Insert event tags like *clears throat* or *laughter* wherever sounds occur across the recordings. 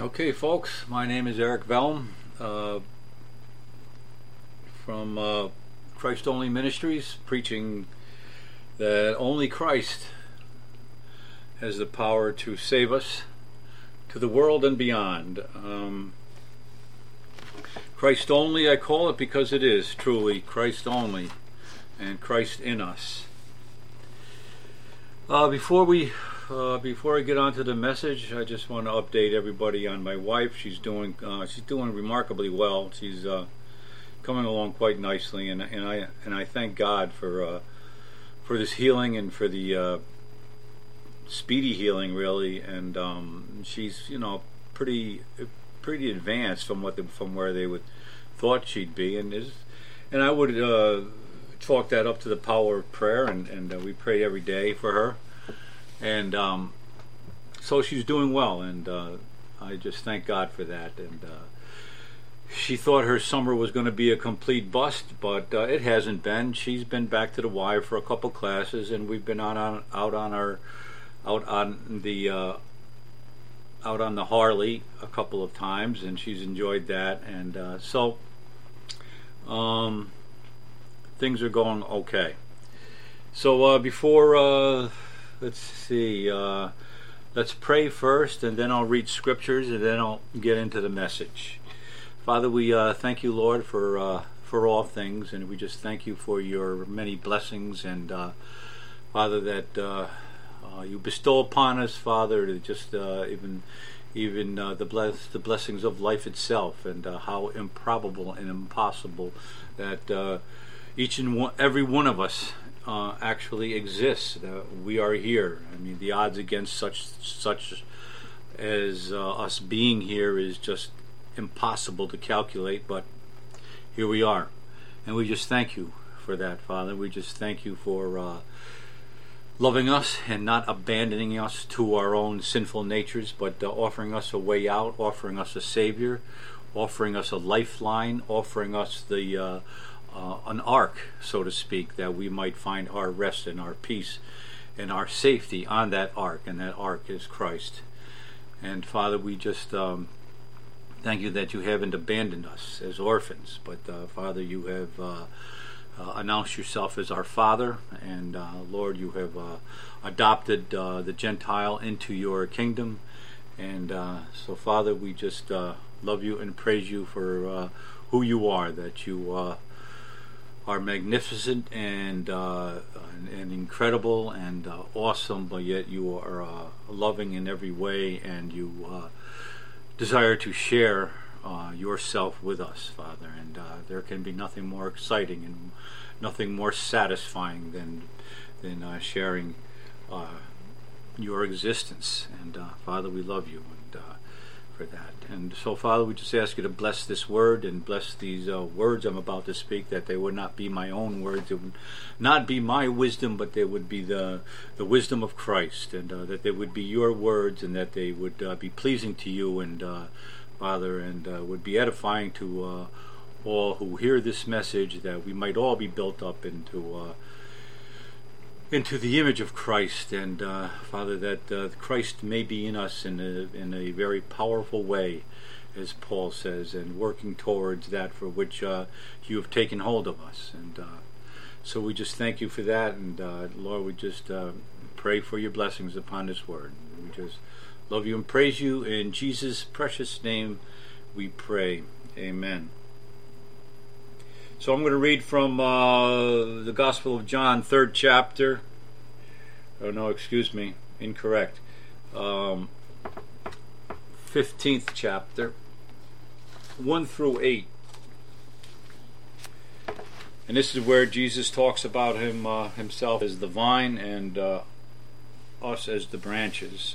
Okay, folks, my name is Eric Velm uh, from uh, Christ Only Ministries, preaching that only Christ has the power to save us to the world and beyond. Um, Christ only, I call it because it is truly Christ only and Christ in us. Uh, before we uh, before I get on to the message, I just want to update everybody on my wife. She's doing uh, she's doing remarkably well. She's uh, coming along quite nicely, and and I and I thank God for uh, for this healing and for the uh, speedy healing, really. And um, she's you know pretty pretty advanced from what the, from where they would thought she'd be, and is and I would uh, chalk that up to the power of prayer, and and uh, we pray every day for her, and um, so she's doing well, and uh, I just thank God for that, and. Uh, she thought her summer was going to be a complete bust, but uh, it hasn't been. She's been back to the Y for a couple classes, and we've been on, on out on our out on the uh, out on the Harley a couple of times, and she's enjoyed that. And uh, so, um, things are going okay. So uh, before let's see, uh, let's pray first, and then I'll read scriptures, and then I'll get into the message. Father, we uh, thank you, Lord, for uh, for all things, and we just thank you for your many blessings, and Father that uh, you bestow upon us, Father, just uh, even even uh, the bless the blessings of life itself, and uh, how improbable and impossible that uh, each and one, every one of us uh, actually exists. That we are here. I mean, the odds against such such as us being here is just impossible to calculate. But here we are, and we just thank you for that, Father. We just thank you for loving us and not abandoning us to our own sinful natures, but uh, offering us a way out, offering us a Savior, offering us a lifeline, offering us the uh, an ark, so to speak, that we might find our rest and our peace and our safety on that ark, and that ark is Christ. And Father, we just um, thank you that you haven't abandoned us as orphans, but uh, Father, you have uh, uh, announce yourself as our Father, and uh, Lord, you have uh, adopted the Gentile into your kingdom. And so, Father, we just love you and praise you for who you are, that you are magnificent and, and, and incredible and awesome, but yet you are loving in every way, and you desire to share uh, yourself with us, Father. And uh, there can be nothing more exciting and nothing more satisfying than than uh, sharing uh, your existence. And uh, Father, we love you uh, for that. And so, Father, we just ask you to bless this word and bless these words I'm about to speak. That they would not be my own words. It would not be my wisdom, but they would be the the wisdom of Christ, and that they would be your words, and that they would be pleasing to you and Father, and uh, would be edifying to uh, all who hear this message, that we might all be built up into uh, into the image of Christ, and uh, Father, that uh, Christ may be in us in a in a very powerful way, as Paul says, and working towards that for which uh, you have taken hold of us, and. so we just thank you for that, and Lord, we just pray for your blessings upon this word. We just Love you and praise you. In Jesus' precious name we pray. Amen. So I'm going to read from uh, the Gospel of John, third chapter. Oh, no, excuse me. Incorrect. Um, 15th chapter, 1 through 8. And this is where Jesus talks about him uh, himself as the vine and uh, us as the branches.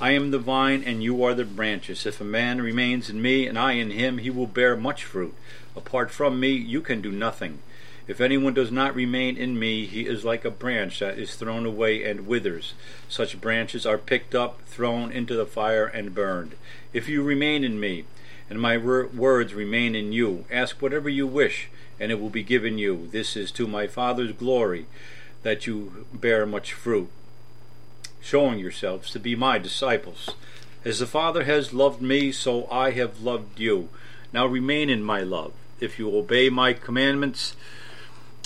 I am the vine, and you are the branches. If a man remains in me, and I in him, he will bear much fruit. Apart from me, you can do nothing. If anyone does not remain in me, he is like a branch that is thrown away and withers. Such branches are picked up, thrown into the fire, and burned. If you remain in me, and my words remain in you, ask whatever you wish, and it will be given you. This is to my Father's glory, that you bear much fruit, showing yourselves to be my disciples. As the Father has loved me, so I have loved you. Now remain in my love. If you obey my commandments,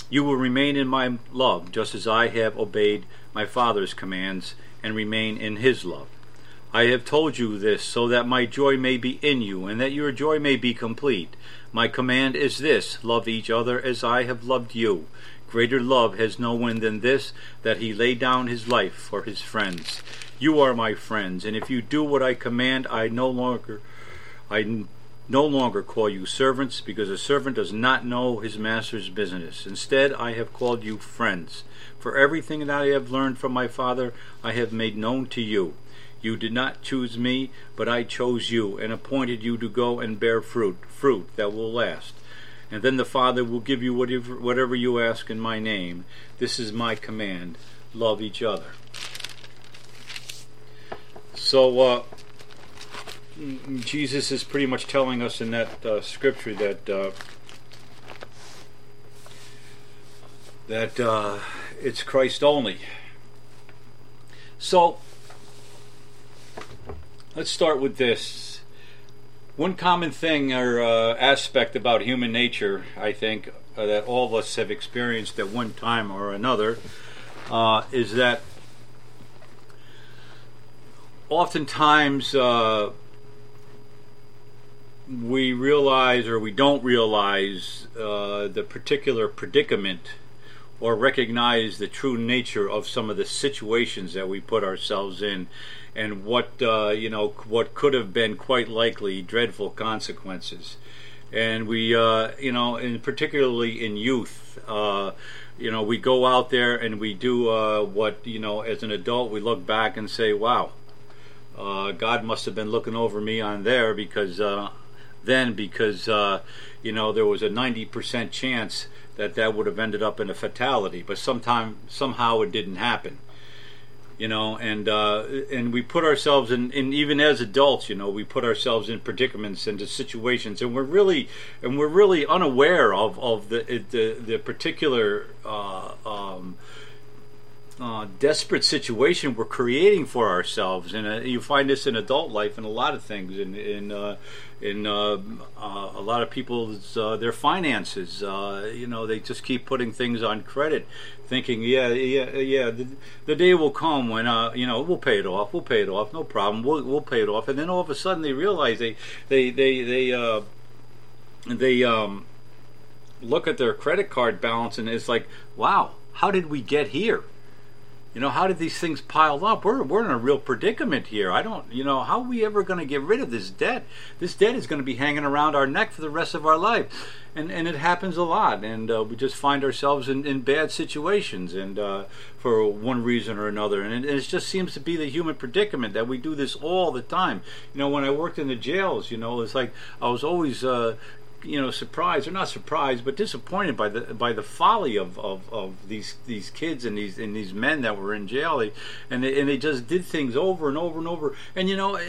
you will remain in my love, just as I have obeyed my Father's commands and remain in his love. I have told you this so that my joy may be in you, and that your joy may be complete. My command is this love each other as I have loved you. Greater love has no one than this, that he lay down his life for his friends. You are my friends, and if you do what I command, I no longer I no longer call you servants, because a servant does not know his master's business. Instead, I have called you friends. For everything that I have learned from my Father, I have made known to you. You did not choose me, but I chose you, and appointed you to go and bear fruit, fruit that will last. And then the Father will give you whatever, whatever you ask in my name. This is my command love each other. So, uh, Jesus is pretty much telling us in that uh, scripture that uh, that uh, it's Christ only. So let's start with this. One common thing or uh, aspect about human nature, I think, uh, that all of us have experienced at one time or another, uh, is that oftentimes we realize or we don't realize uh, the particular predicament or recognize the true nature of some of the situations that we put ourselves in and what uh, you know what could have been quite likely dreadful consequences. And we uh, you know and particularly in youth uh, you know we go out there and we do uh, what you know as an adult we look back and say wow uh, God must have been looking over me on there because then because uh, you know there was a 90% chance that that would have ended up in a fatality but sometime somehow it didn't happen you know? And uh, and we put ourselves in, in even as adults you know we put ourselves in predicaments into situations and we're really and we're really unaware of of the the, the particular uh, um, uh, desperate situation we're creating for ourselves, and uh, you find this in adult life and a lot of things, in in uh, in uh, uh, a lot of people's uh, their finances. you know, they just keep putting things on credit, thinking, yeah, yeah, yeah, the, the day will come when you know we'll pay it off, we'll pay it off, no problem, we'll we'll pay it off, and then all of a sudden they realize they they they they they um, look at their credit card balance and it's like, wow, how did we get here? You know, how did these things pile up? We're, we're in a real predicament here. I don't, you know, how are we ever going to get rid of this debt? This debt is going to be hanging around our neck for the rest of our life. And, and it happens a lot. And uh, we just find ourselves in, in bad situations and uh, for one reason or another. And it, it, just seems to be the human predicament that we do this all the time. You know, when I worked in the jails, you know, it's like I was always uh, you know surprised or not surprised but disappointed by the by the folly of, of, of these these kids and these and these men that were in jail. And they, and they just did things over and over and over. And you know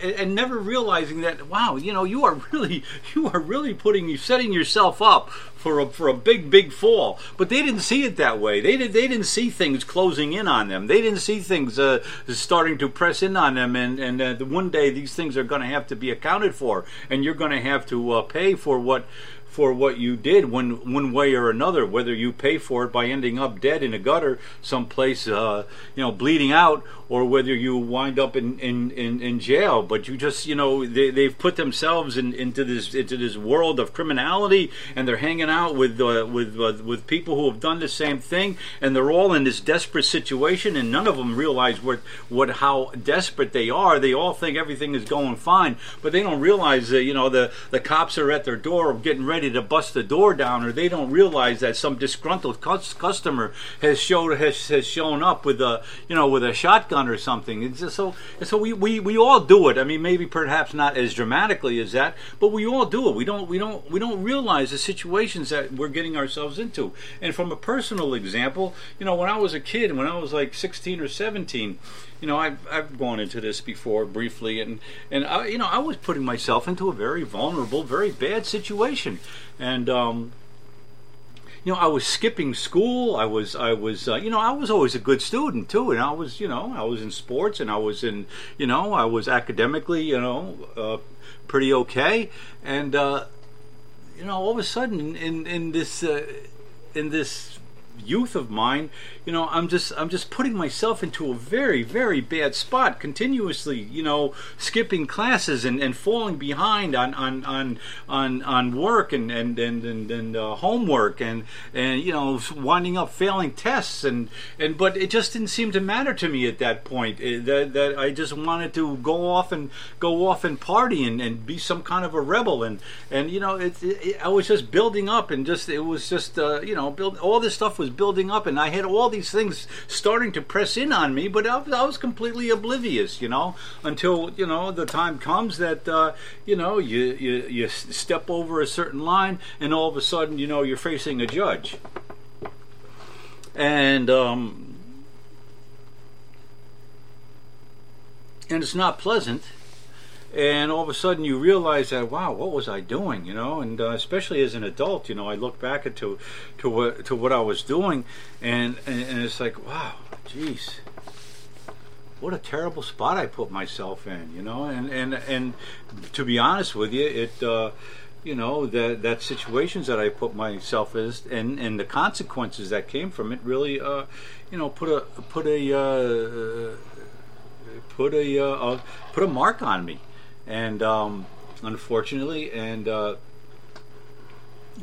and never realizing that wow you know you are really *laughs* you are really putting you setting yourself up for a for a big big fall. But they didn't see it that way. They did they didn't see things closing in on them. They didn't see things uh, starting to press in on them and and uh, one day these things are going to have to be accounted for and you're going to have to uh, pay for what for what you did one one way or another, whether you pay for it by ending up dead in a gutter someplace, uh, you know, bleeding out, or whether you wind up in, in, in, in jail. But you just, you know, they, they've put themselves in, into this into this world of criminality, and they're hanging out with uh, with uh, with people who have done the same thing, and they're all in this desperate situation, and none of them realize what what how desperate they are. They all think everything is going fine, but they don't realize that you know the the cops are at their door getting ready to bust the door down, or they don't realize that some disgruntled customer has showed has, has shown up with a you know with a shotgun or something. It's just so so we, we, we all do it. I mean, maybe perhaps not as dramatically as that, but we all do it. We don't we don't we don't realize the situations that we're getting ourselves into. And from a personal example, you know, when I was a kid, when I was like 16 or 17 you know, I've, I've gone into this before briefly, and and I, you know, I was putting myself into a very vulnerable, very bad situation, and um, you know, I was skipping school. I was, I was, uh, you know, I was always a good student too, and I was, you know, I was in sports, and I was in, you know, I was academically, you know, uh, pretty okay, and uh, you know, all of a sudden, in in this, uh, in this youth of mine, you know, I'm just I'm just putting myself into a very very bad spot continuously, you know, skipping classes and, and falling behind on on on on, on work and and and and, and uh, homework and and you know winding up failing tests and and but it just didn't seem to matter to me at that point. That that I just wanted to go off and go off and party and, and be some kind of a rebel and and you know it, it I was just building up and just it was just uh, you know build all this stuff was building up and I had all these things starting to press in on me, but I, I was completely oblivious, you know, until you know the time comes that uh, you know you, you you step over a certain line, and all of a sudden you know you're facing a judge, and um, and it's not pleasant and all of a sudden you realize that wow what was i doing you know? And uh, especially as an adult you know i look back into to what to what i was doing and and, and it's like wow jeez what a terrible spot i put myself in you know? And and and to be honest with you it uh, you know that that situations that I put myself in and and the consequences that came from it really uh, you know put a put a uh, put a, uh, put a mark on me and um, unfortunately, and uh,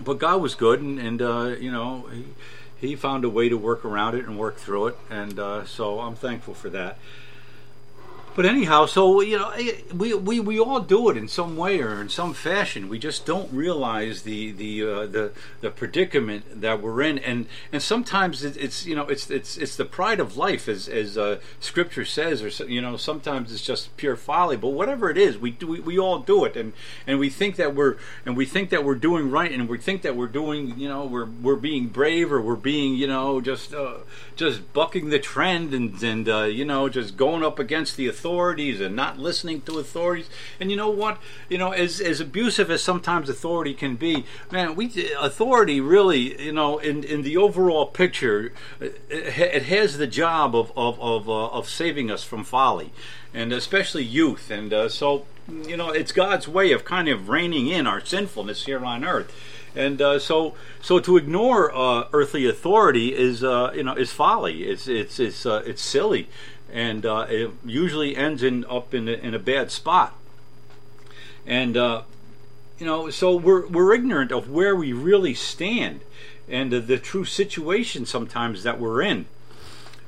but God was good, and, and uh, you know he, he found a way to work around it and work through it, and uh, so I'm thankful for that. But anyhow, so you know, eh, we, we, we all do it in some way or in some fashion. We just don't realize the the uh, the the predicament that we're in, and and sometimes it's you know it's it's it's the pride of life, as as uh, Scripture says, or you know sometimes it's just pure folly. But whatever it is, we do we, we all do it, and and we think that we're and we think that we're doing right, and we think that we're doing you know we're we're being brave or we're being you know just uh, just bucking the trend and and uh, you know just going up against the authority authorities and not listening to authorities. And you know what? You know, as as abusive as sometimes authority can be, man, we authority really, you know, in in the overall picture, it, it has the job of of of, uh, of saving us from folly, and especially youth. And uh, so, you know, it's God's way of kind of reining in our sinfulness here on earth and uh, so so to ignore uh, earthly authority is uh, you know is folly. It's it's it's uh, it's silly, and uh, it usually ends in up in a, in a bad spot. And uh, you know, so we're we're ignorant of where we really stand and the, the true situation sometimes that we're in.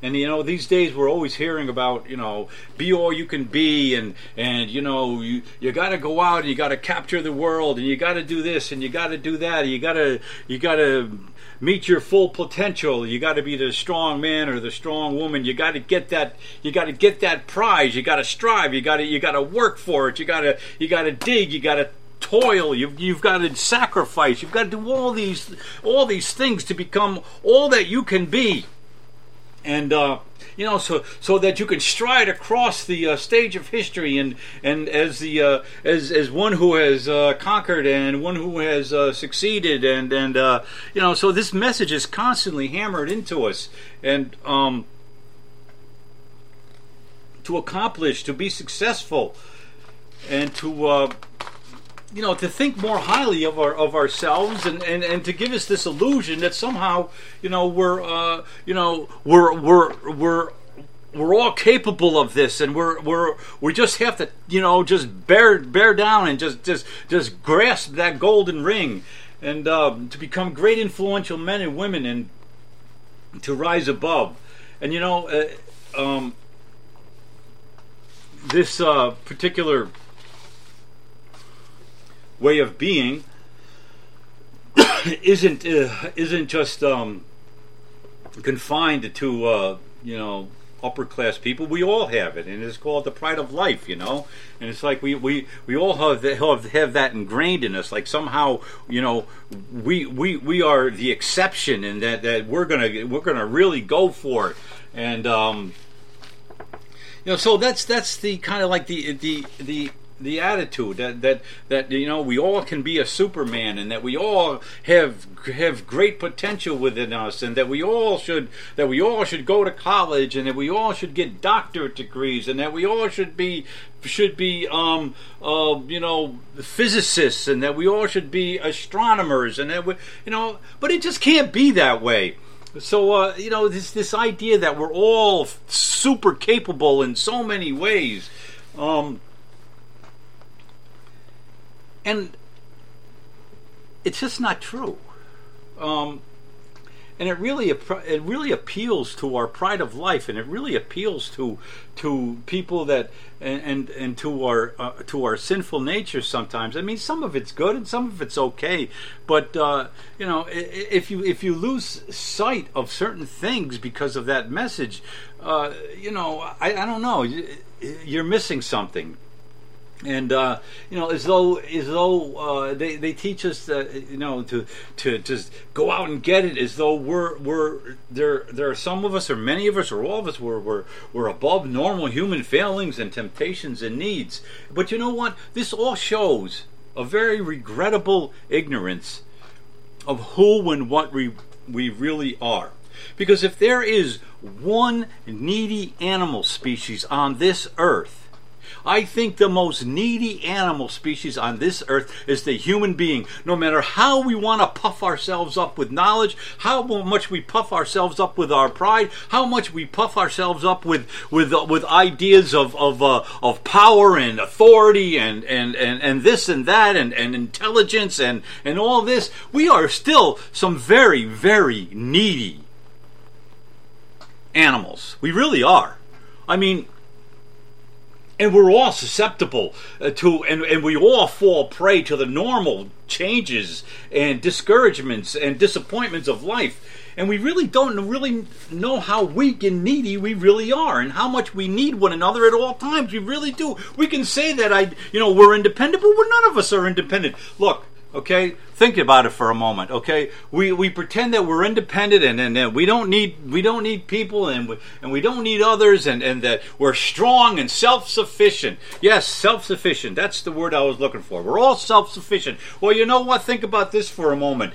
And you know, these days we're always hearing about you know, be all you can be, and and you know, you you got to go out and you got to capture the world, and you got to do this and you got to do that, and you got to you got to meet your full potential. You got to be the strong man or the strong woman. You got to get that. You got to get that prize. You got to strive. You got to you got to work for it. You got to you got to dig. You got to toil you've, you've got to sacrifice you've got to do all these all these things to become all that you can be and uh, you know, so so that you can stride across the uh, stage of history and and as the uh, as as one who has uh, conquered and one who has uh, succeeded and and uh, you know, so this message is constantly hammered into us. And um, to accomplish, to be successful, and to you know to think more highly of our of ourselves and, and, and to give us this illusion that somehow you know we're uh, you know we're we're we're we're all capable of this and we're we're we just have to you know just bear bear down and just just just grasp that golden ring and um, to become great influential men and women and to rise above. And you know uh, um, this uh, particular way of being *coughs* isn't uh, isn't just um, confined to uh, you know upper class people. We all have it, and it's called the pride of life, you know. And it's like we we, we all have, have have that ingrained in us. Like somehow, you know, we we, we are the exception, and that, that we're gonna we're gonna really go for it. And um, you know, so that's that's the kind of like the the the the attitude that that that you know we all can be a superman and that we all have have great potential within us and that we all should that we all should go to college and that we all should get doctorate degrees and that we all should be should be um uh you know physicists and that we all should be astronomers and that we you know but it just can't be that way. So uh, you know this this idea that we're all super capable in so many ways um and it's just not true. Um, and it really it really appeals to our pride of life, and it really appeals to to people that and and, to our uh, to our sinful nature. Sometimes, I mean, some of it's good and some of it's okay, but uh, you know, if you if you lose sight of certain things because of that message, uh, you know, I, I don't know, you're missing something and uh, you know, as though as though uh, they they teach us you know to to just go out and get it, as though we're we're there there are some of us or many of us or all of us we're we're, we're above normal human failings and temptations and needs. But you know what? This all shows a very regrettable ignorance of who and what we we really are. Because if there is one needy animal species on this earth I think the most needy animal species on this earth is the human being. No matter how we want to puff ourselves up with knowledge, how much we puff ourselves up with our pride, how much we puff ourselves up with with uh, with ideas of of uh, of power and authority and and and and this and that and and intelligence and and all this, we are still some very very needy animals. We really are. I mean, and we're all susceptible uh, to and, and we all fall prey to the normal changes and discouragements and disappointments of life. And we really don't really know how weak and needy we really are and how much we need one another at all times. We really do. We can say that i you know we're independent but we're none of us are independent. Look Okay, think about it for a moment. Okay, we, we pretend that we're independent and, and, we don't need we don't need people and we, and we don't need others and, and that we're strong and self sufficient. Yes, self sufficient. That's the word I was looking for. We're all self sufficient. Well, you know what? Think about this for a moment.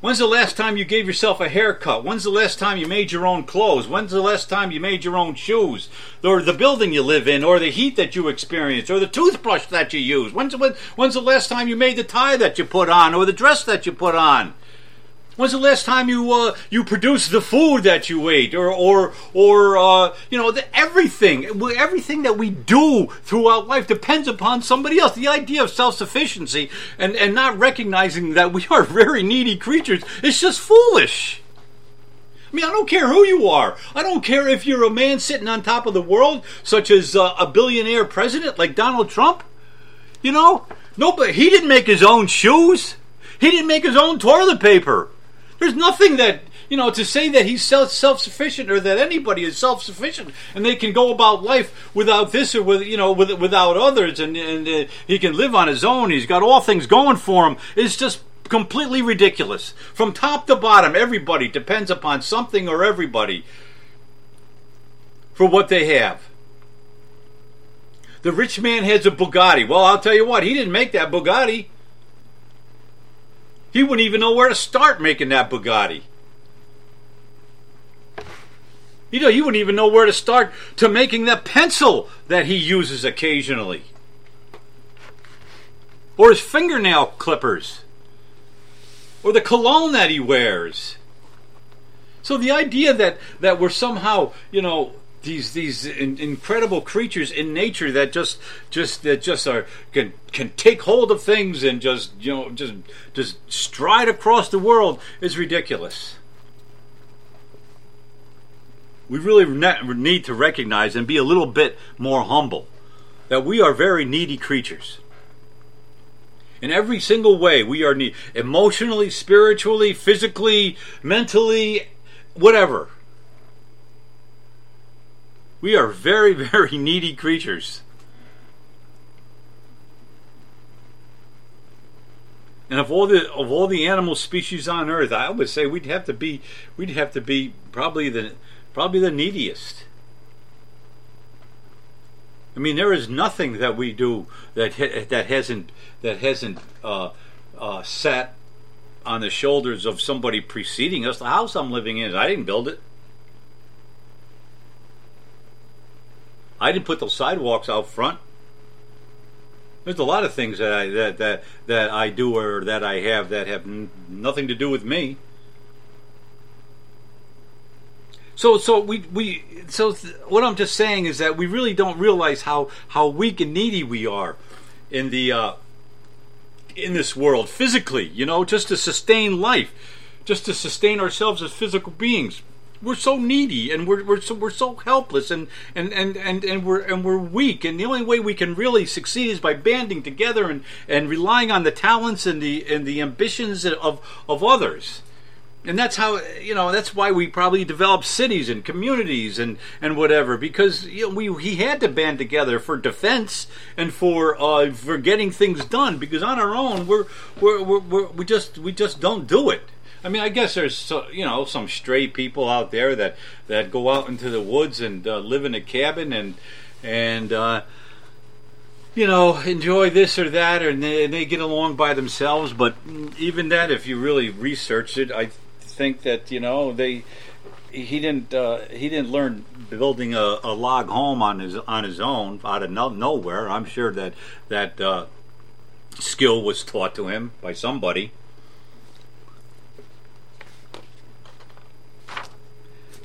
When's the last time you gave yourself a haircut? When's the last time you made your own clothes? When's the last time you made your own shoes? Or the building you live in, or the heat that you experience, or the toothbrush that you use? When's, when, when's the last time you made the tie that you put on, or the dress that you put on? When's the last time you uh, you produced the food that you ate, or or or uh, you know the, everything everything that we do throughout life depends upon somebody else. The idea of self sufficiency and and not recognizing that we are *laughs* very needy creatures is just foolish. I mean, I don't care who you are. I don't care if you're a man sitting on top of the world, such as uh, a billionaire president like Donald Trump. You know, nobody. He didn't make his own shoes. He didn't make his own toilet paper. There's nothing that you know to say that he's self sufficient or that anybody is self sufficient and they can go about life without this or with you know with, without others and and uh, he can live on his own. He's got all things going for him. It's just completely ridiculous. From top to bottom, everybody depends upon something or everybody for what they have. The rich man has a Bugatti. Well, I'll tell you what, he didn't make that Bugatti. He wouldn't even know where to start making that Bugatti. You know, he wouldn't even know where to start to making that pencil that he uses occasionally. Or his fingernail clippers. Or the cologne that he wears. So the idea that, that we're somehow, you know, these these in, incredible creatures in nature that just just that just are can can take hold of things and just you know just just stride across the world is ridiculous. We really need to recognize and be a little bit more humble that we are very needy creatures. In every single way, we are need emotionally, spiritually, physically, mentally, whatever. We are very, *laughs* very needy creatures. And of all the of all the animal species on Earth, I would say we'd have to be we'd have to be probably the probably the neediest. I mean, there is nothing that we do that that hasn't that hasn't uh, uh, sat on the shoulders of somebody preceding us. The house I'm living in, I didn't build it. I didn't put those sidewalks out front. There's a lot of things that I that that that I do or that I have that have n- nothing to do with me. So so we we so th- what I'm just saying is that we really don't realize how how weak and needy we are in the uh, in this world physically. You know, just to sustain life, just to sustain ourselves as physical beings we're so needy and we're we're so we're so helpless and and and and, and we're and we're weak. And the only way we can really succeed is by banding together and and relying on the talents and the and the ambitions of of others. And that's how you know that's why we probably developed cities and communities and and whatever because you know, we he had to band together for defense and for uh, for getting things done because on our own we're we're, we're, we're we just we just don't do it I mean, I guess there's so, you know some stray people out there that that go out into the woods and uh, live in a cabin and and uh, you know enjoy this or that, and they, they, get along by themselves. But even that, if you really research it, I think that you know they he didn't uh, he didn't learn building a, a, log home on his on his own out of no, nowhere. I'm sure that that uh, skill was taught to him by somebody.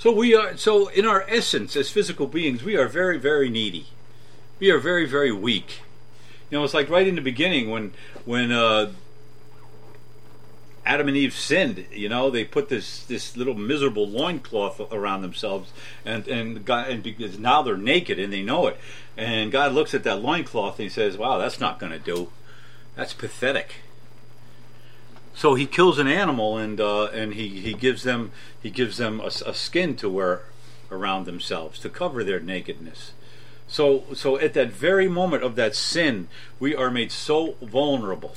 So we are so in our essence as physical beings, we are very, very needy. We are very, very weak. You know, it's like right in the beginning when when uh, Adam and Eve sinned. You know, they put this this little miserable loincloth around themselves, and and God, and because now they're naked and they know it. And God looks at that loincloth and He says, "Wow, that's not going to do. That's pathetic." So he kills an animal and uh, and he, he gives them he gives them a, a, skin to wear around themselves to cover their nakedness. So so at that very moment of that sin, we are made so vulnerable.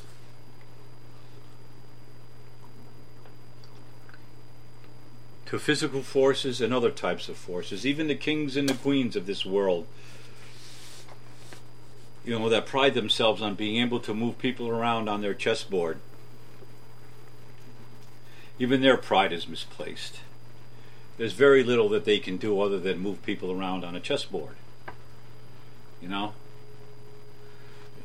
To physical forces and other types of forces, even the kings and the queens of this world, you know, that pride themselves on being able to move people around on their chessboard even their pride is misplaced. There's very little that they can do other than move people around on a chessboard. You know,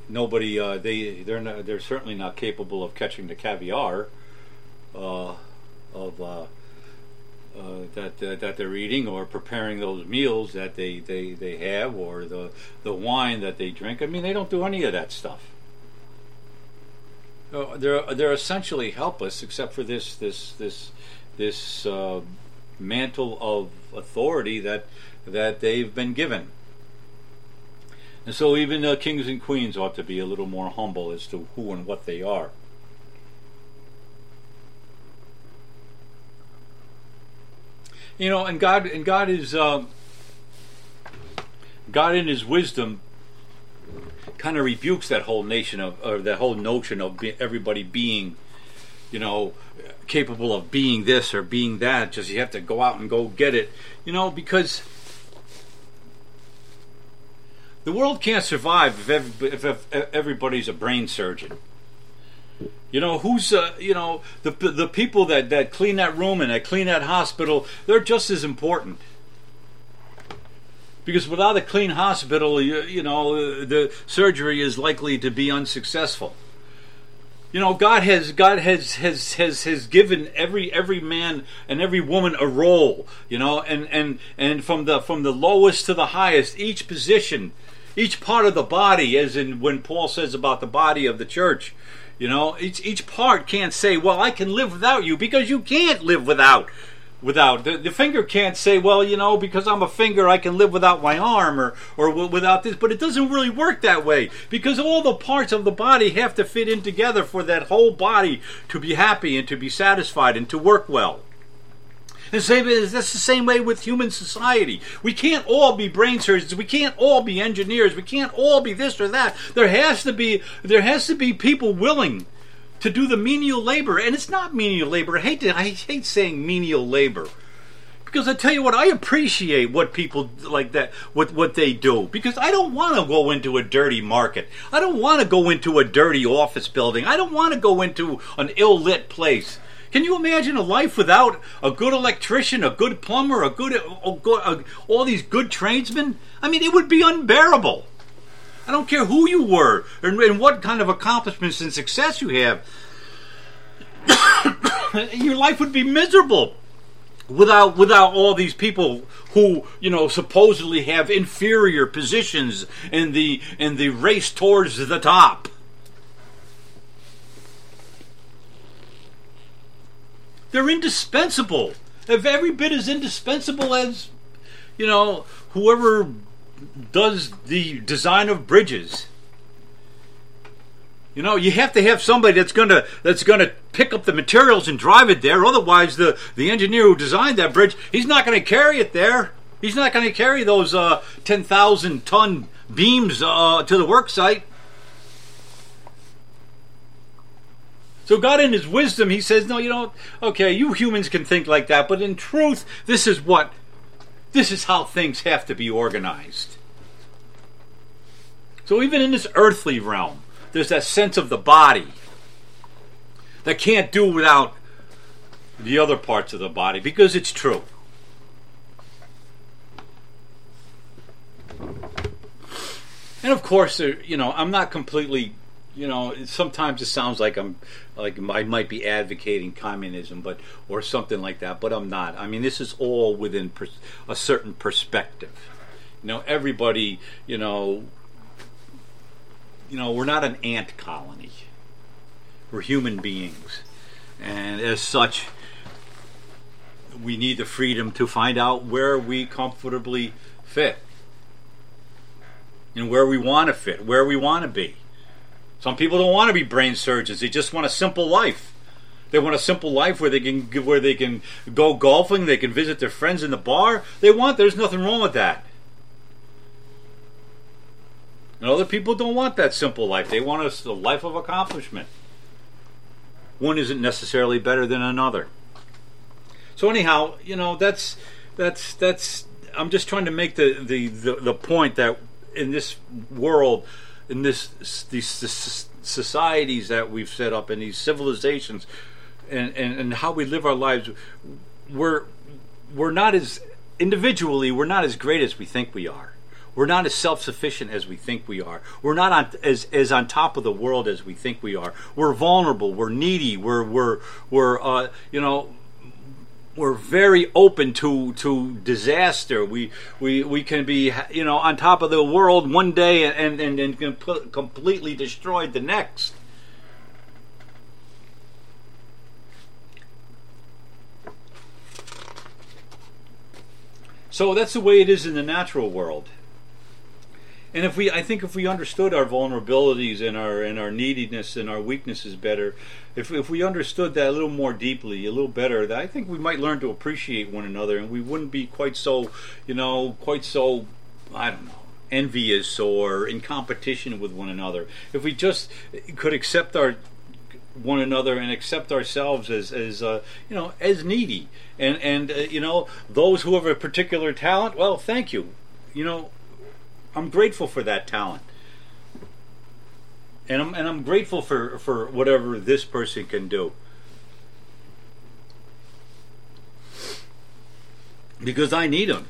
nobody uh, they they're not, they're certainly not capable of catching the caviar uh, of uh, uh that uh, that they're eating or preparing those meals that they, they, they have or the the wine that they drink. I mean, they don't do any of that stuff. Uh, they're they're essentially helpless except for this this this this uh, mantle of authority that that they've been given. And so even uh, kings and queens ought to be a little more humble as to who and what they are. You know, and God and God is uh, God in His wisdom kind of rebukes that whole nation of or that whole notion of be, everybody being, you know, capable of being this or being that. Just you have to go out and go get it, you know, because the world can't survive if, if, if everybody's a brain surgeon. You know who's uh, you know the the people that that clean that room and that clean that hospital. They're just as important because without a clean hospital, you, you know, the surgery is likely to be unsuccessful. You know, God has God has has has has given every every man and every woman a role. You know, and and and from the from the lowest to the highest, each position, each part of the body, as in when Paul says about the body of the church. You know, each each part can't say, "Well, I can live without you," because you can't live without without the, the finger can't say well you know because i'm a finger i can live without my arm or or without this but it doesn't really work that way because all the parts of the body have to fit in together for that whole body to be happy and to be satisfied and to work well the same is that's the same way with human society. We can't all be brain surgeons. We can't all be engineers. We can't all be this or that. There has to be there has to be people willing to do the menial labor, and it's not menial labor. I hate to, I hate saying menial labor because I tell you what, I appreciate what people like that, what what they do. Because I don't want to go into a dirty market. I don't want to go into a dirty office building. I don't want to go into an ill lit place. Can you imagine a life without a good electrician, a good plumber, a good, a a, all these good tradesmen? I mean, it would be unbearable. I don't care who you were and, and what kind of accomplishments and success you have. *coughs* Your life would be miserable without without all these people who you know supposedly have inferior positions in the in the race towards the top. They're indispensable. If every bit as indispensable as, you know, whoever does the design of bridges. You know, you have to have somebody that's gonna that's gonna pick up the materials and drive it there. Otherwise, the the engineer who designed that bridge, he's not going to carry it there. He's not going to carry those uh, ten thousand ton beams uh, to the work site. So God, in His wisdom, He says, "No, you don't. Okay, you humans can think like that, but in truth, this is what, this is how things have to be organized." So even in this earthly realm, there's that sense of the body that can't do without the other parts of the body because it's true. And of course, uh, you know, I'm not completely you know, sometimes it sounds like I'm like I might be advocating communism, but or something like that, but I'm not. I mean, this is all within per, a certain perspective. You know, everybody, you know, you know, we're not an ant colony. We're human beings, and as such, we need the freedom to find out where we comfortably fit, and where we want to fit, where we want to be some people don't want to be brain surgeons; they just want a simple life. They want a simple life where they can where they can go golfing, they can visit their friends in the bar. They want. There's nothing wrong with that. And other people don't want that simple life. They want a, a life of accomplishment. One isn't necessarily better than another. So anyhow, you know that's that's that's. I'm just trying to make the the, the, the point that in this world in this these societies that we've set up and these civilizations and, and, and how we live our lives we're we're not as individually we're not as great as we think we are. We're not as self-sufficient as we think we are. We're not on, as, as on top of the world as we think we are. We're vulnerable. We're needy. We're we're we're uh, you know we're very open to to disaster. We we we can be you know on top of the world one day and and and completely destroyed the next. So that's the way it is in the natural world. And if we, I think, if we understood our vulnerabilities and our and our neediness and our weaknesses better, if if we understood that a little more deeply, a little better, that I think we might learn to appreciate one another, and we wouldn't be quite so, you know, quite so, I don't know, envious or in competition with one another. If we just could accept our one another and accept ourselves as as uh, you know as needy and and uh, you know those who have a particular talent well thank you you know I'm grateful for that talent. And I'm and I'm grateful for, for whatever this person can do. Because I need him.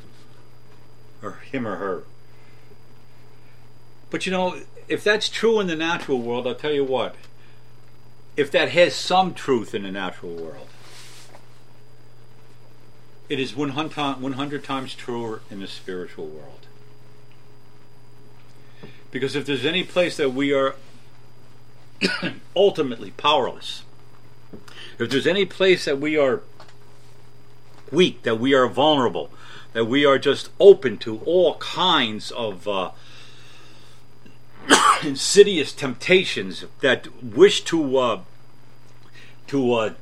Or him or her. But you know, if that's true in the natural world, I'll tell you what. If that has some truth in the natural world, it is 100 times truer in the spiritual world. Because if there's any place that we are *coughs* ultimately powerless, if there's any place that we are weak, that we are vulnerable, that we are just open to all kinds of uh, *coughs* insidious temptations that wish to uh, to uh,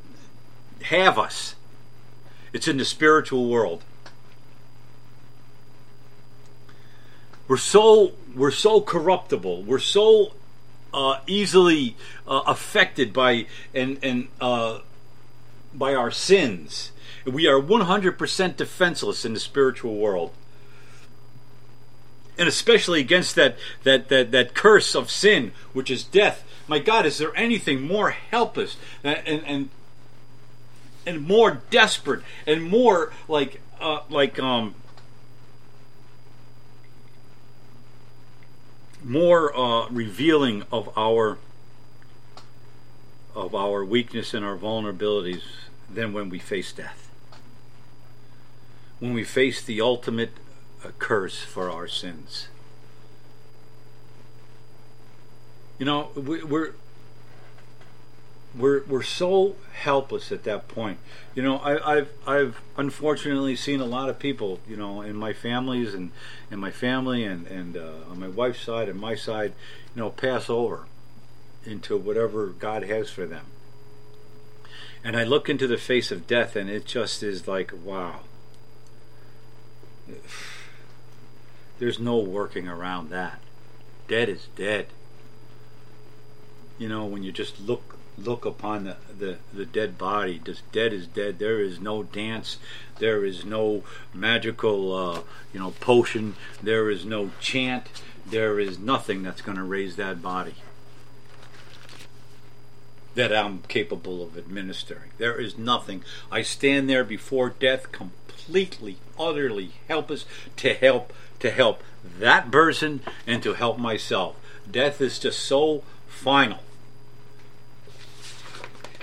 have us. It's in the spiritual world. We're so we're so corruptible. We're so uh, easily uh, affected by and and uh, by our sins. We are 100% defenseless in the spiritual world. And especially against that, that, that, that curse of sin, which is death. My God, is there anything more helpless and, and, and, and more desperate and more like, uh, like, um, more uh, revealing of our of our weakness and our vulnerabilities than when we face death. When we face the ultimate uh, curse for our sins. You know, we, we're we're we're so helpless at that point. You know, I, have I've unfortunately seen a lot of people, you know, in my families and in my family and and uh, on my wife's side and my side, you know, pass over into whatever God has for them. And I look into the face of death, and it just is like, wow. There's no working around that. Dead is dead. You know, when you just look look upon the, the, the dead body. Just dead is dead. There is no dance. There is no magical, uh, you know, potion. There is no chant. There is nothing that's going to raise that body that I'm capable of administering. There is nothing. I stand there before death completely, utterly helpless to help to help that person and to help myself. Death is just so final.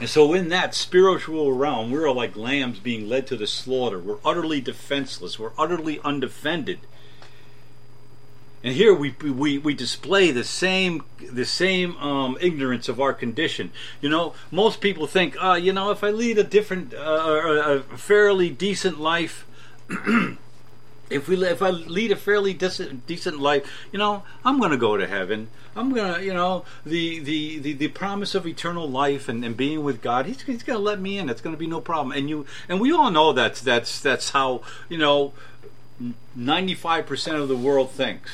And so, in that spiritual realm, we're like lambs being led to the slaughter. We're utterly defenseless. We're utterly undefended. And here we, we, we display the same the same um, ignorance of our condition. You know, most people think, uh, you know, if I lead a different, uh, a fairly decent life, *clears throat* if we if I lead a fairly decent, decent life, you know, I'm going to go to heaven. I'm to, you know, the, the, the, the promise of eternal life and, and being with God. He's, he's to let me in. It's to be no problem. And you and we all know that's that's that's how you know 95% of the world thinks.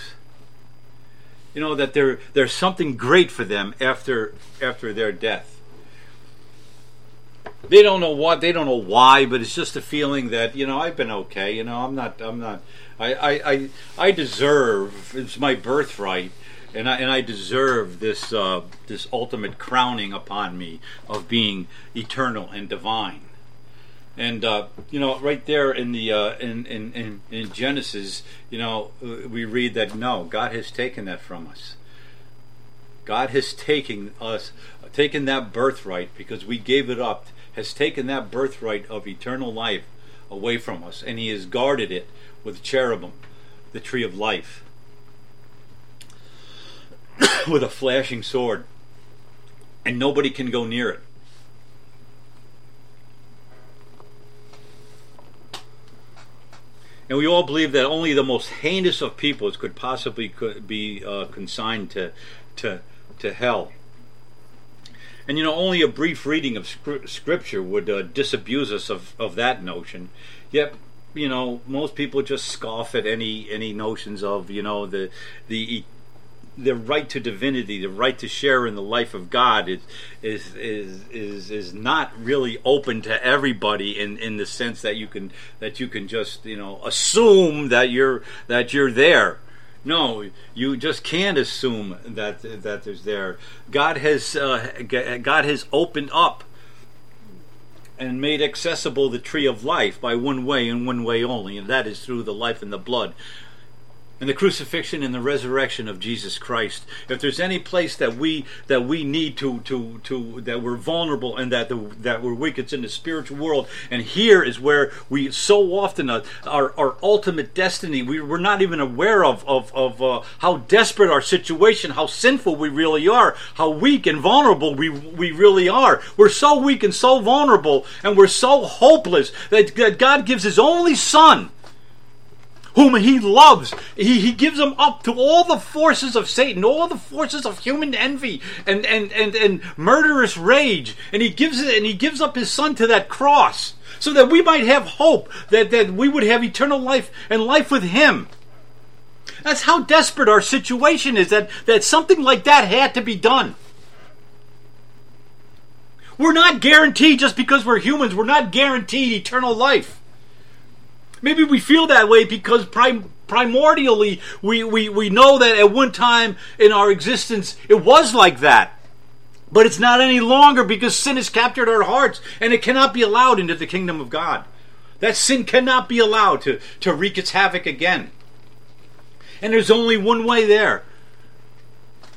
You know that there there's something great for them after after their death. They don't know what they don't know why, but it's just a feeling that you know I've been okay. You know I'm not I'm not I I I, I deserve it's my birthright and I, and I deserve this uh, this ultimate crowning upon me of being eternal and divine. And uh, you know, right there in the uh, in, in, in in Genesis, you know, we read that no, God has taken that from us. God has taken us, taken that birthright because we gave it up. Has taken that birthright of eternal life away from us, and He has guarded it with cherubim, the tree of life, *coughs* with a flashing sword, and nobody can go near it. And we all believe that only the most heinous of peoples could possibly could be uh, consigned to, to, to hell. And you know, only a brief reading of scripture would uh, disabuse us of, of that notion. Yet, you know, most people just scoff at any any notions of you know the the the right to divinity, the right to share in the life of God is is is is, is not really open to everybody in, in the sense that you can that you can just you know assume that you're that you're there. No, you just can't assume that that there's there. God has uh, God has opened up and made accessible the tree of life by one way and one way only, and that is through the life and the blood and the crucifixion and the resurrection of Jesus Christ. If there's any place that we that we need to to to that we're vulnerable and that the, that we're weak, it's in the spiritual world. And here is where we so often uh, our our ultimate destiny. We, we're not even aware of of of uh, how desperate our situation, how sinful we really are, how weak and vulnerable we we really are. We're so weak and so vulnerable, and we're so hopeless that, that God gives His only Son whom he loves. He, he gives them up to all the forces of Satan, all the forces of human envy and, and, and, and murderous rage. And he gives it and he gives up his son to that cross so that we might have hope, that, that we would have eternal life and life with him. That's how desperate our situation is, that, that something like that had to be done. We're not guaranteed just because we're humans, we're not guaranteed eternal life. Maybe we feel that way because prim- primordially we, we, we know that at one time in our existence it was like that. But it's not any longer because sin has captured our hearts and it cannot be allowed into the kingdom of God. That sin cannot be allowed to, to wreak its havoc again. And there's only one way there,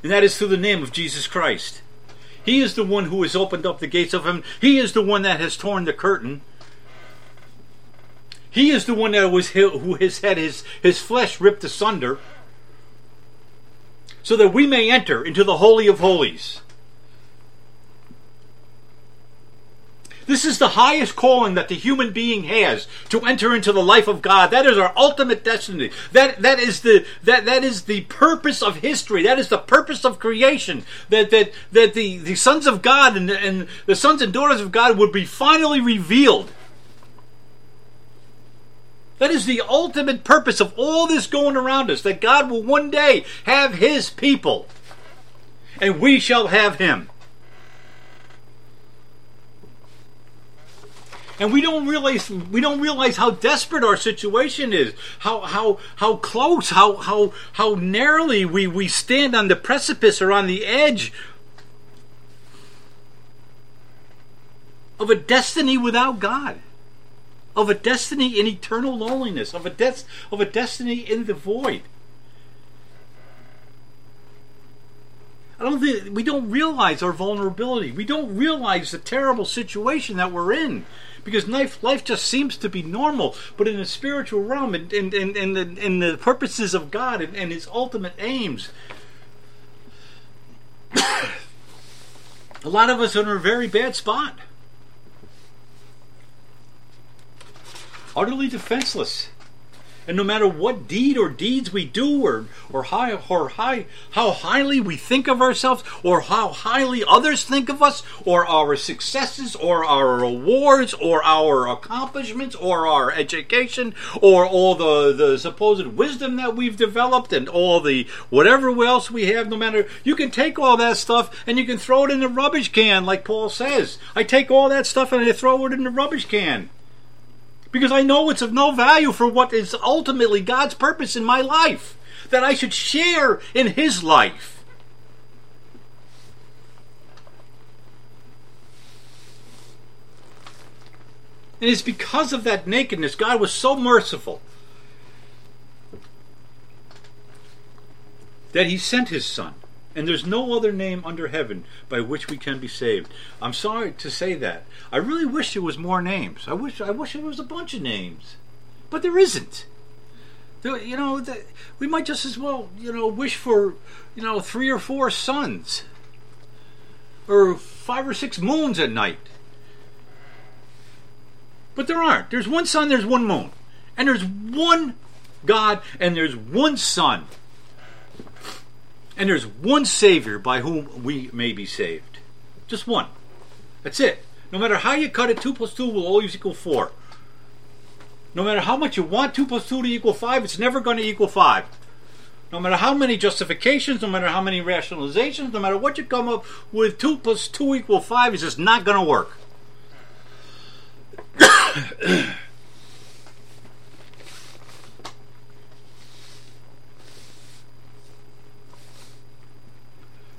and that is through the name of Jesus Christ. He is the one who has opened up the gates of heaven. He is the one that has torn the curtain. He is the one that was who has had his, his flesh ripped asunder, so that we may enter into the holy of holies. This is the highest calling that the human being has to enter into the life of God. That is our ultimate destiny. That that is the that that is the purpose of history. That is the purpose of creation. That that that the, the sons of God and, and the sons and daughters of God would be finally revealed that is the ultimate purpose of all this going around us that God will one day have his people and we shall have him. And we don't realize we don't realize how desperate our situation is, how how how close, how how how narrowly we, we stand on the precipice or on the edge of a destiny without God of a destiny in eternal loneliness, of a, des- of a destiny in the void. I don't think we don't realize our vulnerability. We don't realize the terrible situation that we're in because life life just seems to be normal. But in the spiritual realm and in, in, in, the, in the purposes of God and, and His ultimate aims, *coughs* a lot of us are in a very bad spot. Utterly defenseless. And no matter what deed or deeds we do, or or high or high how highly we think of ourselves, or how highly others think of us, or our successes, or our awards, or our accomplishments, or our education, or all the, the supposed wisdom that we've developed, and all the whatever else we have, no matter you can take all that stuff and you can throw it in the rubbish can, like Paul says. I take all that stuff and I throw it in the rubbish can because I know it's of no value for what is ultimately God's purpose in my life, that I should share in His life. And it's because of that nakedness, God was so merciful that He sent His Son and there's no other name under heaven by which we can be saved. I'm sorry to say that. I really wish there was more names. I wish I wish there was a bunch of names, but there isn't. There, you know, the, we might just as well, you know, wish for, you know, three or four suns, or five or six moons at night. But there aren't. There's one sun, there's one moon, and there's one God, and there's one Son. And there's one Savior by whom we may be saved. Just one. That's it. No matter how you cut it, 2 plus 2 will always equal 4. No matter how much you want 2 plus 2 to equal 5, it's never going to equal 5. No matter how many justifications, no matter how many rationalizations, no matter what you come up with, 2 plus 2 equal 5 is just not going to work. *coughs*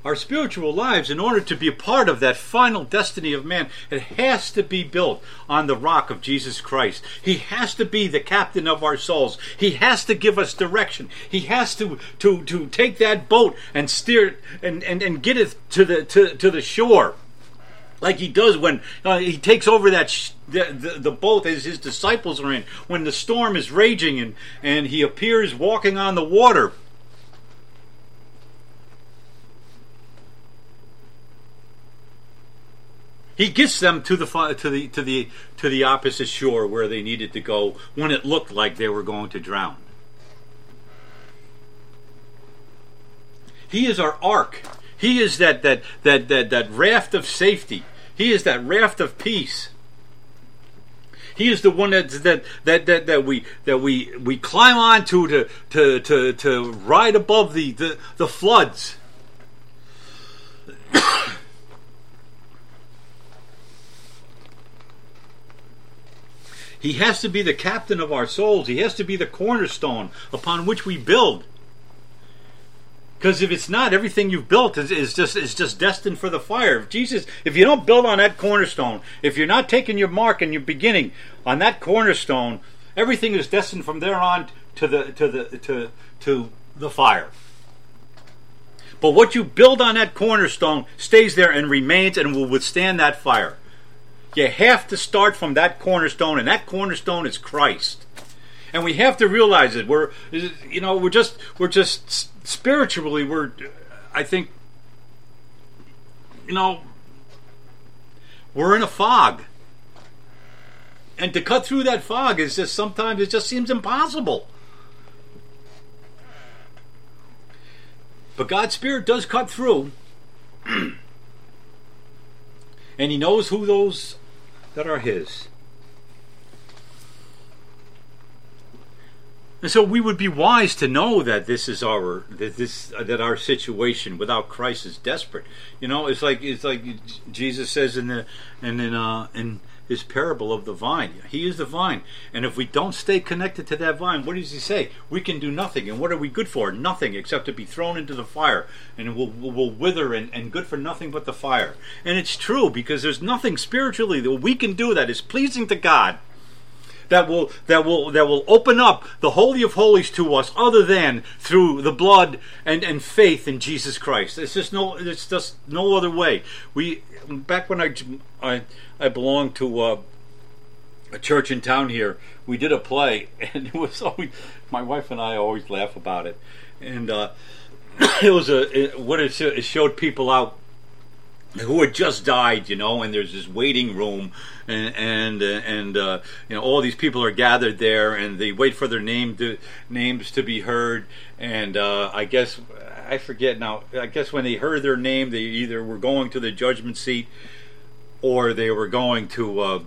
our spiritual lives, in order to be a part of that final destiny of man, it has to be built on the rock of Jesus Christ. He has to be the captain of our souls. He has to give us direction. He has to to to take that boat and steer it and, and, and get it to the to, to the shore. Like he does when uh, he takes over that sh- the, the, the boat as his disciples are in, when the storm is raging and, and he appears walking on the water. He gets them to the to the to the to the opposite shore where they needed to go when it looked like they were going to drown. He is our ark. He is that that that that that raft of safety. He is that raft of peace. He is the one that that that that, that we that we we climb onto to to to to ride above the the, the floods. He has to be the captain of our souls. He has to be the cornerstone upon which we build. Because if it's not, everything you've built is, is just is just destined for the fire. If Jesus, if you don't build on that cornerstone, if you're not taking your mark and your beginning on that cornerstone, everything is destined from there on to the to the to to the fire. But what you build on that cornerstone stays there and remains and will withstand that fire. You have to start from that cornerstone, and that cornerstone is Christ. And we have to realize it. We're, you know, we're just, we're just spiritually, we're, I think, you know, we're in a fog. And to cut through that fog is just sometimes it just seems impossible. But God's Spirit does cut through. *clears throat* and He knows who those that are His. And so we would be wise to know that this is our that this that our situation without Christ is desperate. You know, it's like it's like Jesus says in the and in uh, in his parable of the vine. He is the vine, and if we don't stay connected to that vine, what does he say? We can do nothing. And what are we good for? Nothing except to be thrown into the fire, and we'll we'll wither and, and good for nothing but the fire. And it's true because there's nothing spiritually that we can do that is pleasing to God that will that will that will open up the holy of holies to us other than through the blood and, and faith in Jesus Christ. It's just no it's just no other way. We back when I I, I belonged to uh, a church in town here, we did a play *laughs* and it was always my wife and I always laugh about it. And uh, *coughs* it was a it, what it, it showed people out who had just died, you know, and there's this waiting room, and and and uh, you know all these people are gathered there, and they wait for their name to, names to be heard, and uh, I guess I forget now. I guess when they heard their name, they either were going to the judgment seat, or they were going to. Uh,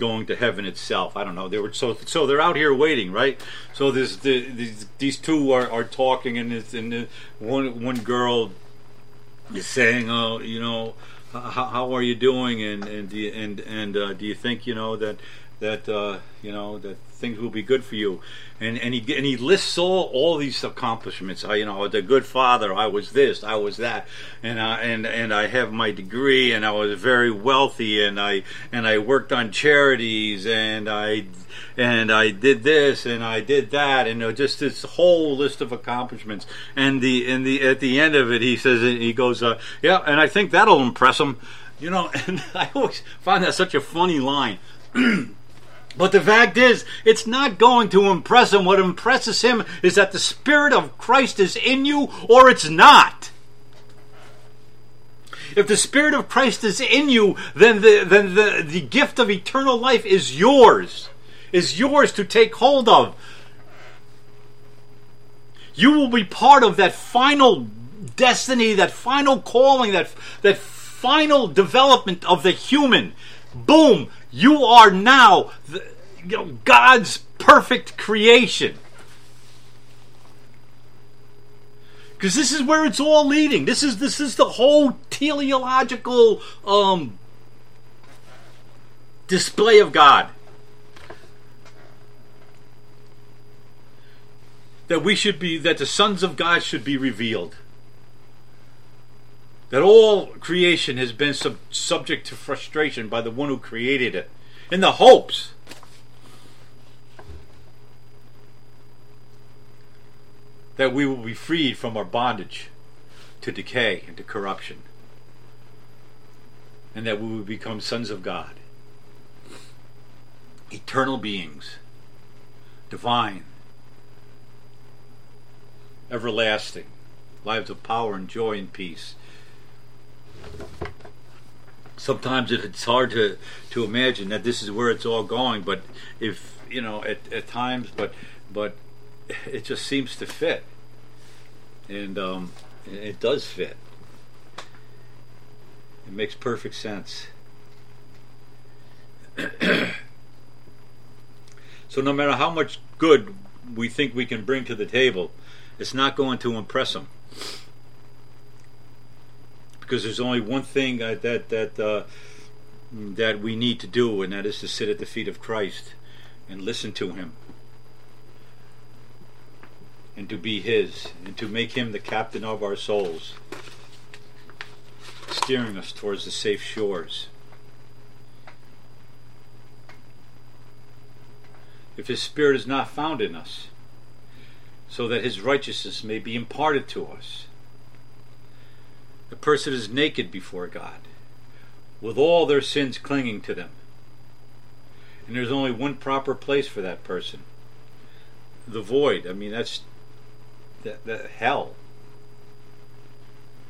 going to heaven itself. I don't know. They were so so they're out here waiting, right? So this the, these these two are, are talking, and, this, and the, one one girl is saying, "Oh, you know, how, how are you doing?" And and do you, and and uh, do you think you know that that uh, you know that things will be good for you? And and he and he lists all all these accomplishments. I you know, the good father. I was this. I was that. And I and and I have my degree. And I was very wealthy. And I and I worked on charities. And I and I did this and I did that, and uh, just this whole list of accomplishments. And the and the at the end of it, he says he goes, uh, yeah, and I think that'll impress him, you know. *laughs* And I always find that such a funny line. *clears throat* But the fact is, it's not going to impress him. What impresses him is that the Spirit of Christ is in you or it's not. If the Spirit of Christ is in you, then the, then the, the gift of eternal life is yours is yours to take hold of. You will be part of that final destiny, that final calling, that, that final development of the human. Boom! You are now the, you know, God's perfect creation. Because this is where it's all leading. This is this is the whole teleological um, display of God. That we should be that the sons of God should be revealed. that all creation has been sub- subject to frustration by the one who created it, in the hopes that we will be freed from our bondage to decay and to corruption, and that we will become sons of God, eternal beings, divine, everlasting, lives of power and joy and peace. Sometimes it's hard to, to imagine that this is where it's all going, but if you know, at, at times, but but it just seems to fit, and um, it does fit. It makes perfect sense. *clears throat* so no matter how much good we think we can bring to the table, it's not going to impress them because there's only one thing that that that, uh, that we need to do, and that is to sit at the feet of Christ and listen to Him, and to be His, and to make Him the captain of our souls, steering us towards the safe shores. If His Spirit is not found in us, so that His righteousness may be imparted to us the person is naked before God, with all their sins clinging to them. And there's only one proper place for that person the void. I mean, that's that, that hell.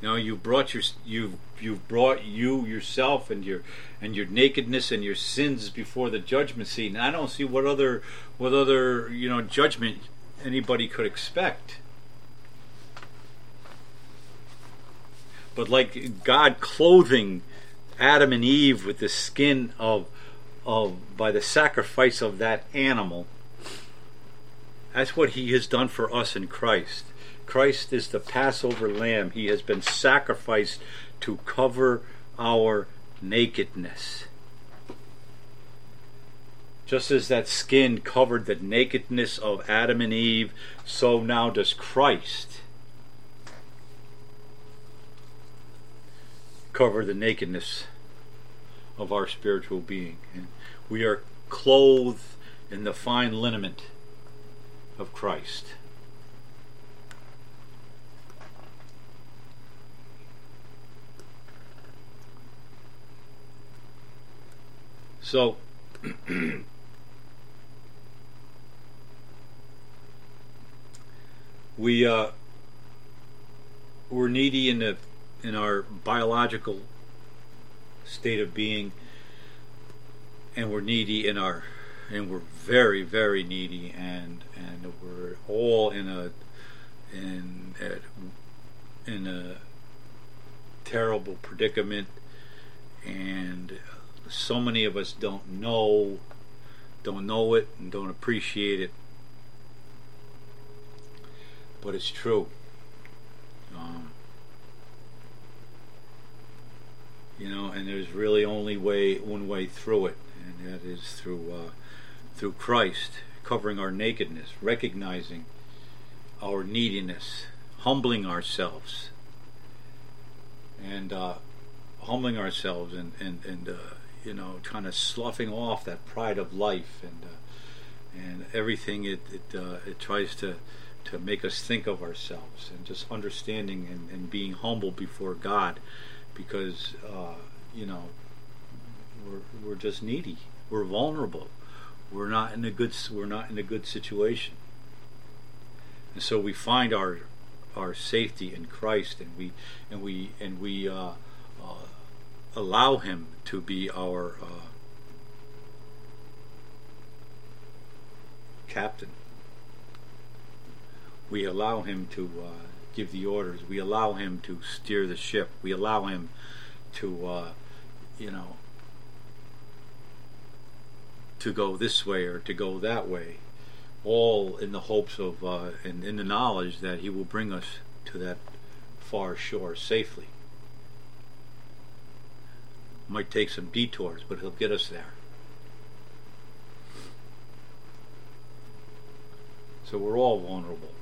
You know, you brought your you've you've brought you yourself and your and your nakedness and your sins before the judgment seat. And I don't see what other what other you know judgment anybody could expect. but like God clothing Adam and Eve with the skin of of by the sacrifice of that animal. That's what he has done for us in Christ. Christ is the Passover lamb. He has been sacrificed to cover our nakedness. Just as that skin covered the nakedness of Adam and Eve, so now does Christ cover the nakedness of our spiritual being. And we are clothed in the fine liniment of Christ. So, *clears throat* we uh, we're needy in the in our biological state of being, and we're needy in our, and we're very, very needy, and and we're all in a, in a, in a terrible predicament, and so many of us don't know, don't know it, and don't appreciate it, but it's true. Um, you know, and there's really only way one way through it, and that is through uh, through Christ covering our nakedness, recognizing our neediness, humbling ourselves, and uh, humbling ourselves, and and and uh, you know, kind of sloughing off that pride of life and uh, and everything it it uh, it tries to to make us think of ourselves, and just understanding and, and being humble before God because uh, you know we're we're just needy. We're vulnerable. We're not in a good we're not in a good situation. And so we find our our safety in Christ, and we and we and we uh, uh, allow Him to be our uh, captain. We allow Him to uh, give the orders. We allow him to steer the ship. We allow him to, uh, you know, to go this way or to go that way, all in the hopes of uh, and in the knowledge that he will bring us to that far shore safely. Might take some detours, but he'll get us there. So we're all vulnerable.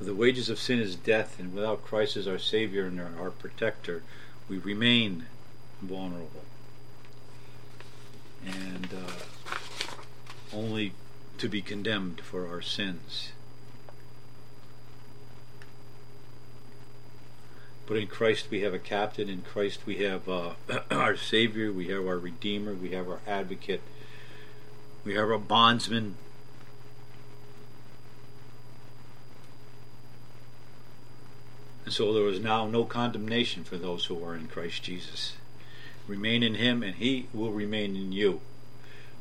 The wages of sin is death, and without Christ as our Savior and our, our protector, we remain vulnerable. And uh, only to be condemned for our sins. But in Christ we have a captain. In Christ we have uh, *clears throat* our Savior. We have our Redeemer. We have our Advocate. We have our bondsman. And so there is now no condemnation for those who are in Christ Jesus. Remain in Him, and He will remain in you.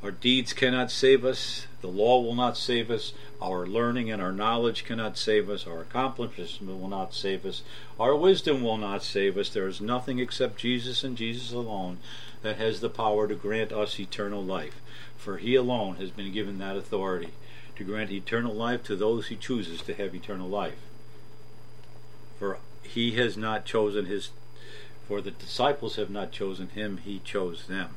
Our deeds cannot save us. The law will not save us. Our learning and our knowledge cannot save us. Our accomplishments will not save us. Our wisdom will not save us. There is nothing except Jesus and Jesus alone that has the power to grant us eternal life. For He alone has been given that authority to grant eternal life to those He chooses to have eternal life. For He has not chosen His, for the disciples have not chosen Him, He chose them.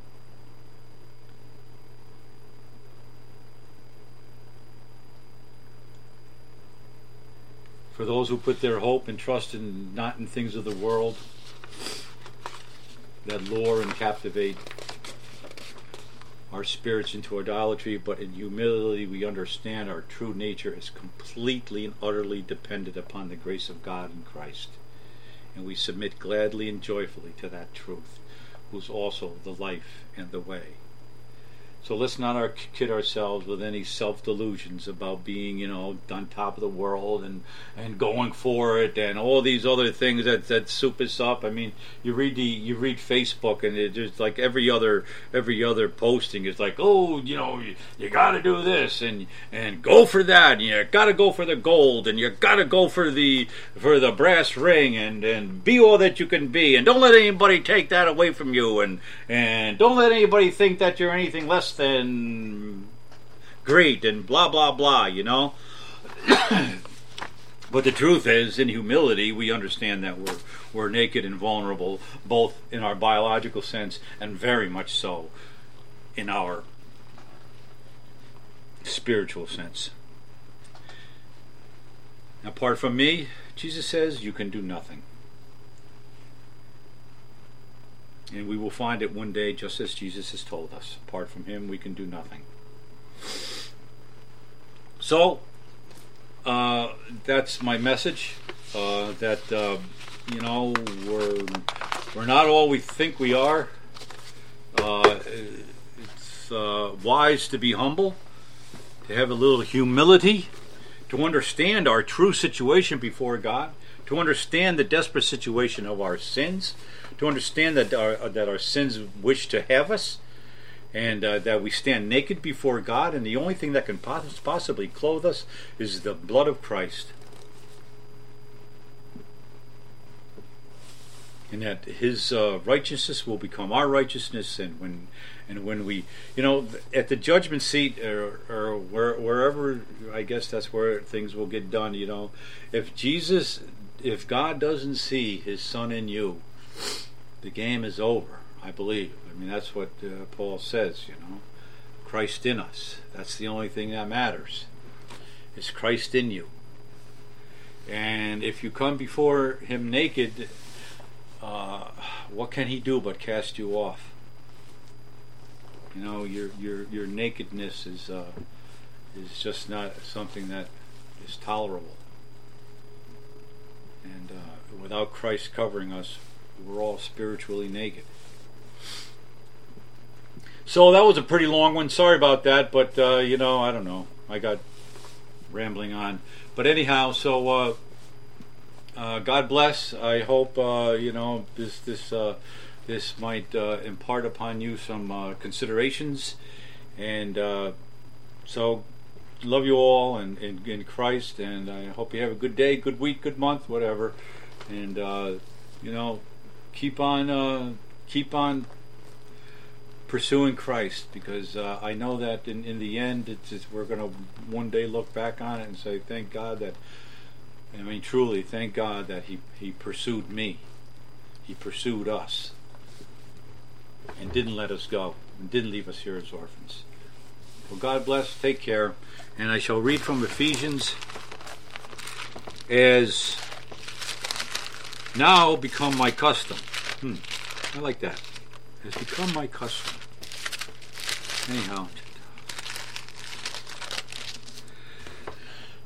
for those who put their hope and trust in not in things of the world that lure and captivate our spirits into idolatry, but in humility we understand our true nature is completely and utterly dependent upon the grace of God in Christ. And we submit gladly and joyfully to that truth, who's also the life and the way. So let's not kid ourselves with any self delusions about being, you know, on top of the world and, and going for it and all these other things that that soup us up. I mean, you read the you read Facebook and it's just like every other every other posting is like, oh, you know, you, you got to do this and and go for that. And you got to go for the gold and you got to go for the for the brass ring and and be all that you can be and don't let anybody take that away from you and and don't let anybody think that you're anything less and great and blah blah blah, you know. *coughs* but the truth is, in humility, we understand that we're we're naked and vulnerable, both in our biological sense and very much so in our spiritual sense. Apart from me, Jesus says, you can do nothing. And we will find it one day, just as Jesus has told us. Apart from Him, we can do nothing. So, uh, that's my message. Uh, that uh, you know we're we're not all we think we are. Uh, it's uh, wise to be humble, to have a little humility, to understand our true situation before God, to understand the desperate situation of our sins to understand that our, uh, that our sins wish to have us, and uh, that we stand naked before God, and the only thing that can possibly clothe us is the blood of Christ. And that His uh, righteousness will become our righteousness, and when and when we, you know, at the judgment seat or, or where, wherever, I guess that's where things will get done. You know, if Jesus, if God doesn't see His Son in you, the game is over, I believe. I mean, that's what uh, Paul says, you know. Christ in us. That's the only thing that matters. It's Christ in you. And if you come before him naked, uh, what can he do but cast you off? You know, your your your nakedness is uh, is just not something that is tolerable. And uh, without Christ covering us, we're all spiritually naked. So that was a pretty long one. Sorry about that, but uh, you know, I don't know. I got rambling on. But anyhow, so uh, uh, God bless. I hope uh, you know this this uh, this might uh, impart upon you some considerations, and so love you all and in, in, Christ, and I hope you have a good day, good week, good month, whatever, and you know keep on uh, keep on pursuing Christ because uh, I know that in, in the end it's, we're going to one day look back on it and say thank God that I mean truly thank God that he he pursued me. He pursued us and didn't let us go and didn't leave us here as orphans. Well God bless take care and I shall read from Ephesians as now become my custom. Hmm. I like that. Has become my custom. Anyhow.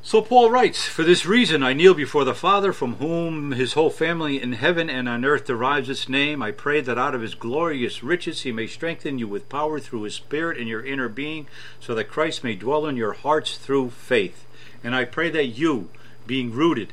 So Paul writes, For this reason I kneel before the Father, from whom his whole family in heaven and on earth derives its name. I pray that out of his glorious riches he may strengthen you with power through his Spirit in your inner being, so that Christ may dwell in your hearts through faith. And I pray that you, being rooted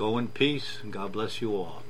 Go in peace, and God bless you all.